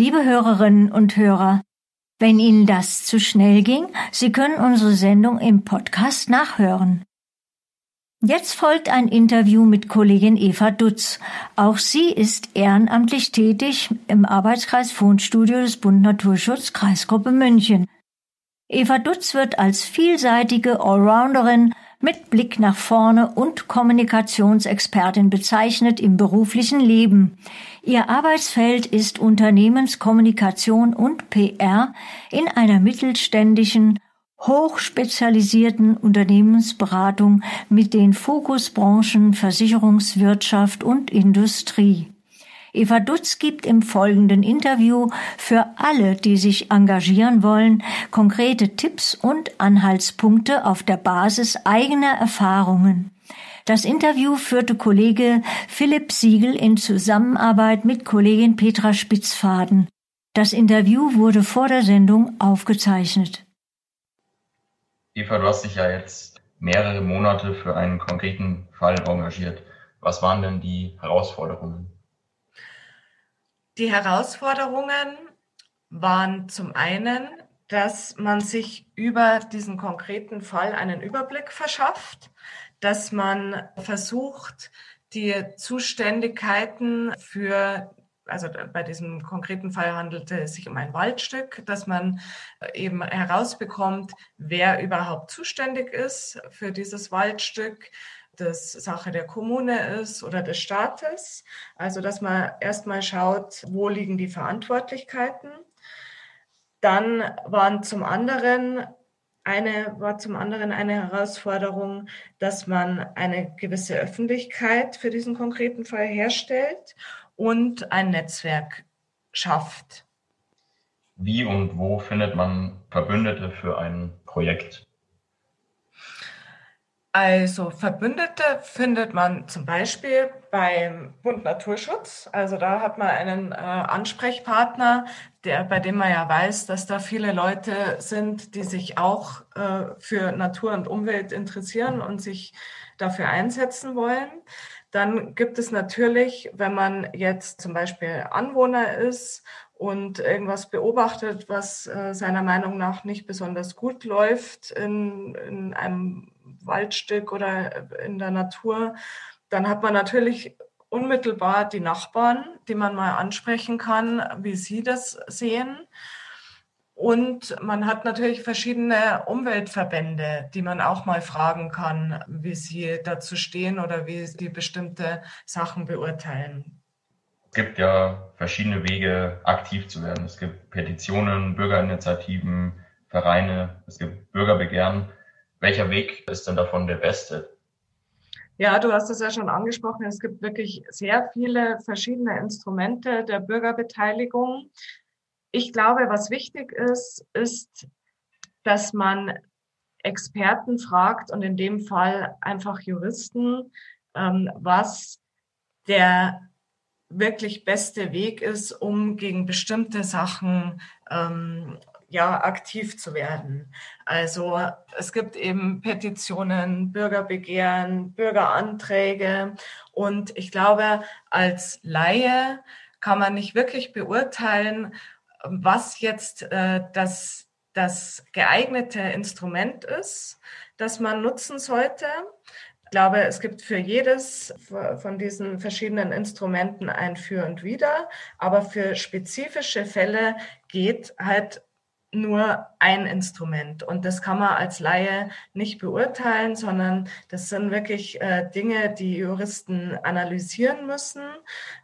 Liebe Hörerinnen und Hörer, wenn Ihnen das zu schnell ging, Sie können unsere Sendung im Podcast nachhören. Jetzt folgt ein Interview mit Kollegin Eva Dutz. Auch sie ist ehrenamtlich tätig im Arbeitskreis Fundstudio des Bund Naturschutz Kreisgruppe München. Eva Dutz wird als vielseitige Allrounderin mit Blick nach vorne und Kommunikationsexpertin bezeichnet im beruflichen Leben. Ihr Arbeitsfeld ist Unternehmenskommunikation und PR in einer mittelständischen, hochspezialisierten Unternehmensberatung mit den Fokusbranchen Versicherungswirtschaft und Industrie. Eva Dutz gibt im folgenden Interview für alle, die sich engagieren wollen, konkrete Tipps und Anhaltspunkte auf der Basis eigener Erfahrungen. Das Interview führte Kollege Philipp Siegel in Zusammenarbeit mit Kollegin Petra Spitzfaden. Das Interview wurde vor der Sendung aufgezeichnet. Eva, du hast dich ja jetzt mehrere Monate für einen konkreten Fall engagiert. Was waren denn die Herausforderungen? Die Herausforderungen waren zum einen, dass man sich über diesen konkreten Fall einen Überblick verschafft, dass man versucht, die Zuständigkeiten für also bei diesem konkreten Fall handelte es sich um ein Waldstück, dass man eben herausbekommt, wer überhaupt zuständig ist für dieses Waldstück, das Sache der Kommune ist oder des Staates. Also, dass man erstmal schaut, wo liegen die Verantwortlichkeiten. Dann waren zum anderen eine, war zum anderen eine Herausforderung, dass man eine gewisse Öffentlichkeit für diesen konkreten Fall herstellt und ein Netzwerk schafft. Wie und wo findet man Verbündete für ein Projekt? Also Verbündete findet man zum Beispiel beim Bund Naturschutz. Also da hat man einen äh, Ansprechpartner, der, bei dem man ja weiß, dass da viele Leute sind, die sich auch äh, für Natur und Umwelt interessieren und sich dafür einsetzen wollen. Dann gibt es natürlich, wenn man jetzt zum Beispiel Anwohner ist und irgendwas beobachtet, was äh, seiner Meinung nach nicht besonders gut läuft in, in einem Waldstück oder in der Natur, dann hat man natürlich unmittelbar die Nachbarn, die man mal ansprechen kann, wie sie das sehen. Und man hat natürlich verschiedene Umweltverbände, die man auch mal fragen kann, wie sie dazu stehen oder wie sie bestimmte Sachen beurteilen. Es gibt ja verschiedene Wege, aktiv zu werden. Es gibt Petitionen, Bürgerinitiativen, Vereine, es gibt Bürgerbegehren. Welcher Weg ist denn davon der beste? Ja, du hast es ja schon angesprochen. Es gibt wirklich sehr viele verschiedene Instrumente der Bürgerbeteiligung. Ich glaube, was wichtig ist, ist, dass man Experten fragt und in dem Fall einfach Juristen, ähm, was der wirklich beste Weg ist, um gegen bestimmte Sachen ähm, ja, aktiv zu werden. Also es gibt eben Petitionen, Bürgerbegehren, Bürgeranträge und ich glaube, als Laie kann man nicht wirklich beurteilen, was jetzt äh, das, das geeignete Instrument ist, das man nutzen sollte. Ich glaube, es gibt für jedes von diesen verschiedenen Instrumenten ein Für und Wider, aber für spezifische Fälle geht halt nur ein Instrument. Und das kann man als Laie nicht beurteilen, sondern das sind wirklich äh, Dinge, die Juristen analysieren müssen.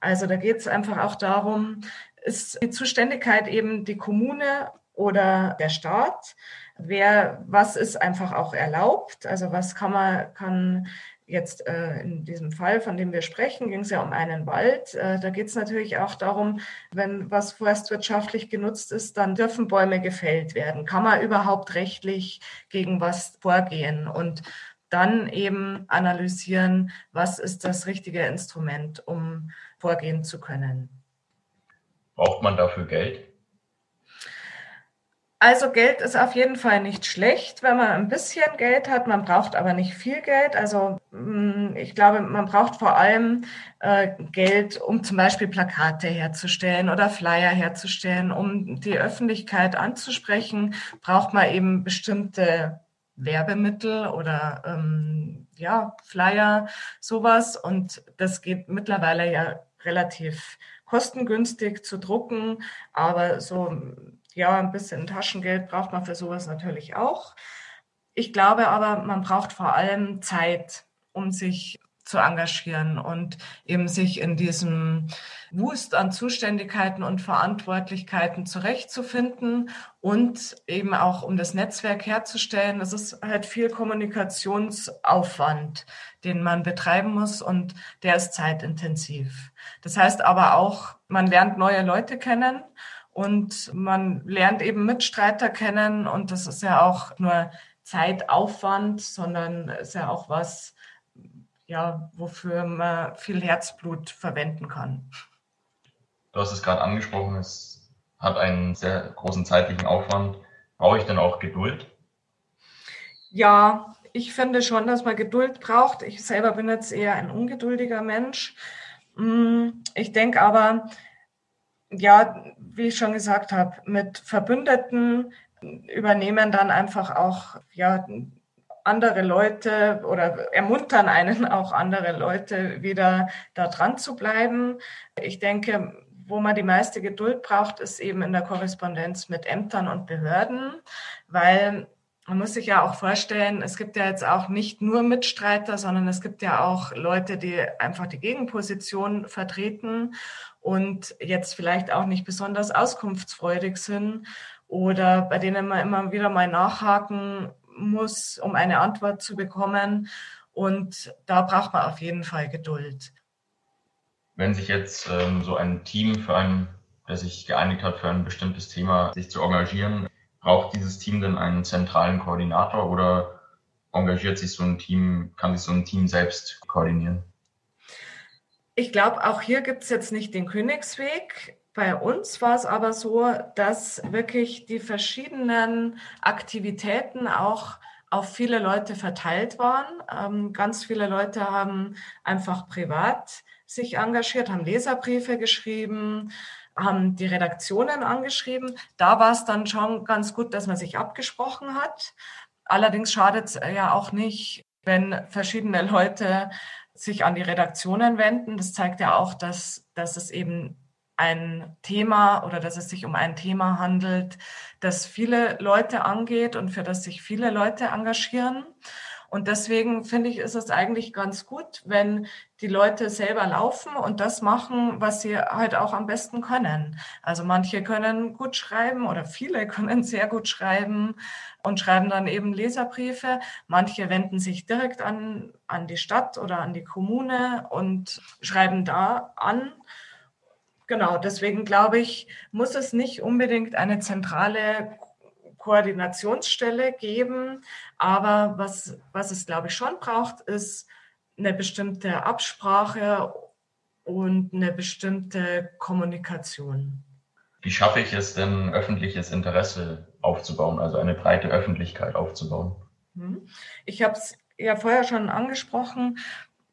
Also da geht es einfach auch darum, ist die Zuständigkeit eben die Kommune oder der Staat? Wer, was ist einfach auch erlaubt? Also was kann man, kann Jetzt äh, in diesem Fall, von dem wir sprechen, ging es ja um einen Wald. Äh, da geht es natürlich auch darum, wenn was forstwirtschaftlich genutzt ist, dann dürfen Bäume gefällt werden. Kann man überhaupt rechtlich gegen was vorgehen? Und dann eben analysieren, was ist das richtige Instrument, um vorgehen zu können. Braucht man dafür Geld? Also Geld ist auf jeden Fall nicht schlecht, wenn man ein bisschen Geld hat. Man braucht aber nicht viel Geld. Also mm, ich glaube, man braucht vor allem äh, Geld, um zum Beispiel Plakate herzustellen oder Flyer herzustellen. Um die Öffentlichkeit anzusprechen, braucht man eben bestimmte Werbemittel oder ähm, ja, Flyer, sowas. Und das geht mittlerweile ja relativ kostengünstig zu drucken, aber so ja, ein bisschen Taschengeld braucht man für sowas natürlich auch. Ich glaube aber, man braucht vor allem Zeit, um sich zu engagieren und eben sich in diesem Wust an Zuständigkeiten und Verantwortlichkeiten zurechtzufinden und eben auch um das Netzwerk herzustellen. Das ist halt viel Kommunikationsaufwand, den man betreiben muss und der ist zeitintensiv. Das heißt aber auch, man lernt neue Leute kennen und man lernt eben Mitstreiter kennen und das ist ja auch nur Zeitaufwand, sondern ist ja auch was, ja, wofür man viel Herzblut verwenden kann. Du hast es gerade angesprochen, es hat einen sehr großen zeitlichen Aufwand. Brauche ich denn auch Geduld? Ja, ich finde schon, dass man Geduld braucht. Ich selber bin jetzt eher ein ungeduldiger Mensch. Mm, ich denke aber, ja, wie ich schon gesagt habe, mit Verbündeten übernehmen dann einfach auch ja, andere Leute oder ermuntern einen auch andere Leute wieder da dran zu bleiben. Ich denke, wo man die meiste Geduld braucht, ist eben in der Korrespondenz mit Ämtern und Behörden, weil man muss sich ja auch vorstellen, es gibt ja jetzt auch nicht nur Mitstreiter, sondern es gibt ja auch Leute, die einfach die Gegenposition vertreten und jetzt vielleicht auch nicht besonders auskunftsfreudig sind oder bei denen man immer wieder mal nachhaken muss, um eine Antwort zu bekommen. Und da braucht man auf jeden Fall Geduld. Wenn sich jetzt ähm, so ein Team für ein, der sich geeinigt hat, für ein bestimmtes Thema sich zu engagieren, braucht dieses Team denn einen zentralen Koordinator oder engagiert sich so ein Team, kann sich so ein Team selbst koordinieren? Ich glaube, auch hier gibt es jetzt nicht den Königsweg. Bei uns war es aber so, dass wirklich die verschiedenen Aktivitäten auch auf viele Leute verteilt waren. Ähm, ganz viele Leute haben einfach privat sich engagiert, haben Leserbriefe geschrieben, haben die Redaktionen angeschrieben. Da war es dann schon ganz gut, dass man sich abgesprochen hat. Allerdings schadet es ja auch nicht, wenn verschiedene Leute sich an die Redaktionen wenden. Das zeigt ja auch, dass, dass es eben ein Thema oder dass es sich um ein Thema handelt, das viele Leute angeht und für das sich viele Leute engagieren. Und deswegen finde ich, ist es eigentlich ganz gut, wenn die Leute selber laufen und das machen, was sie halt auch am besten können. Also manche können gut schreiben oder viele können sehr gut schreiben und schreiben dann eben Leserbriefe. Manche wenden sich direkt an, an die Stadt oder an die Kommune und schreiben da an Genau, deswegen glaube ich, muss es nicht unbedingt eine zentrale Koordinationsstelle geben. Aber was, was es, glaube ich, schon braucht, ist eine bestimmte Absprache und eine bestimmte Kommunikation. Wie schaffe ich es denn, öffentliches Interesse aufzubauen, also eine breite Öffentlichkeit aufzubauen? Hm. Ich habe es ja vorher schon angesprochen.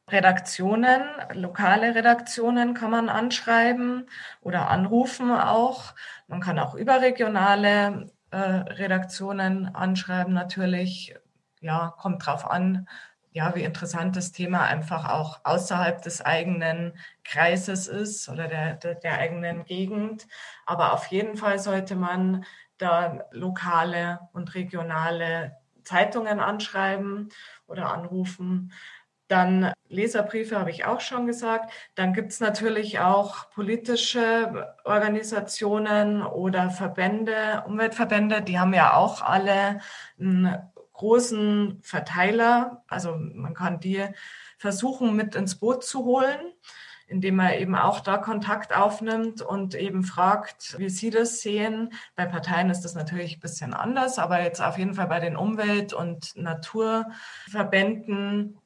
Redaktionen, lokale Redaktionen kann man anschreiben oder anrufen auch. Man kann auch überregionale äh, Redaktionen anschreiben natürlich. Ja, kommt drauf an, ja, wie interessant das Thema einfach auch außerhalb des eigenen Kreises ist oder der, der, der eigenen Gegend. Aber auf jeden Fall sollte man da lokale und regionale Zeitungen anschreiben oder anrufen. Dann Leserbriefe habe ich auch schon gesagt. Dann gibt es natürlich auch politische Organisationen oder Verbände, Umweltverbände, die haben ja auch alle einen großen Verteiler. Also man kann die versuchen mit ins Boot zu holen, indem man eben auch da Kontakt aufnimmt und eben fragt, wie sie das sehen. Bei Parteien ist das natürlich ein bisschen anders, aber jetzt auf jeden Fall bei den Umwelt- und Naturverbänden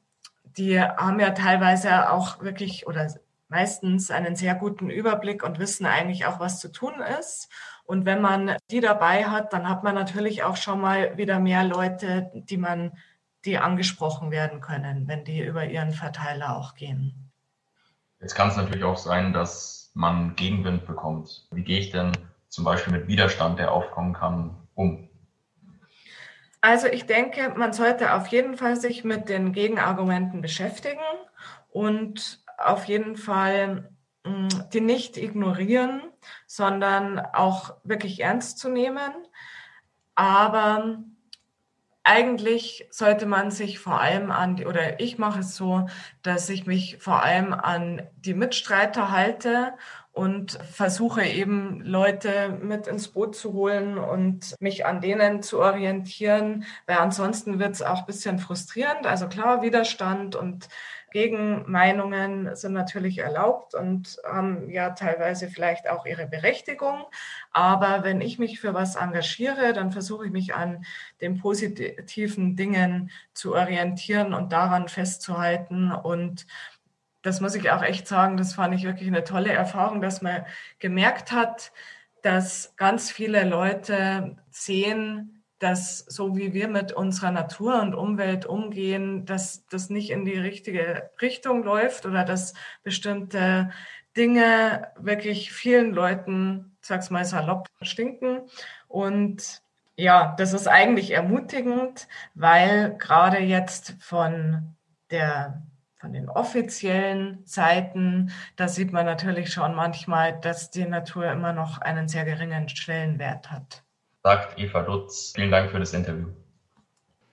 die haben ja teilweise auch wirklich oder meistens einen sehr guten Überblick und wissen eigentlich auch, was zu tun ist. Und wenn man die dabei hat, dann hat man natürlich auch schon mal wieder mehr Leute, die man die angesprochen werden können, wenn die über ihren Verteiler auch gehen. Jetzt kann es natürlich auch sein, dass man Gegenwind bekommt. Wie gehe ich denn zum Beispiel mit Widerstand, der aufkommen kann, um? Also ich denke, man sollte auf jeden Fall sich mit den Gegenargumenten beschäftigen und auf jeden Fall mm, die nicht ignorieren, sondern auch wirklich ernst zu nehmen. Aber eigentlich sollte man sich vor allem an die, oder ich mache es so, dass ich mich vor allem an die Mitstreiter halte und versuche eben Leute mit ins Boot zu holen und mich an denen zu orientieren, weil ansonsten wird es auch ein bisschen frustrierend. Also klar, Widerstand und Gegenmeinungen sind natürlich erlaubt und haben ja teilweise vielleicht auch ihre Berechtigung. Aber wenn ich mich für was engagiere, dann versuche ich mich an den positiven Dingen zu orientieren und daran festzuhalten. Und das muss ich auch echt sagen, das fand ich wirklich eine tolle Erfahrung, dass man gemerkt hat, dass ganz viele Leute sehen, dass so wie wir mit unserer Natur und Umwelt umgehen, dass das nicht in die richtige Richtung läuft oder dass bestimmte Dinge wirklich vielen Leuten, sag's mal salopp, stinken. Und ja, das ist eigentlich ermutigend, weil gerade jetzt von der von den offiziellen Seiten, da sieht man natürlich schon manchmal, dass die Natur immer noch einen sehr geringen Stellenwert hat sagt Eva Dutz. Vielen Dank für das Interview.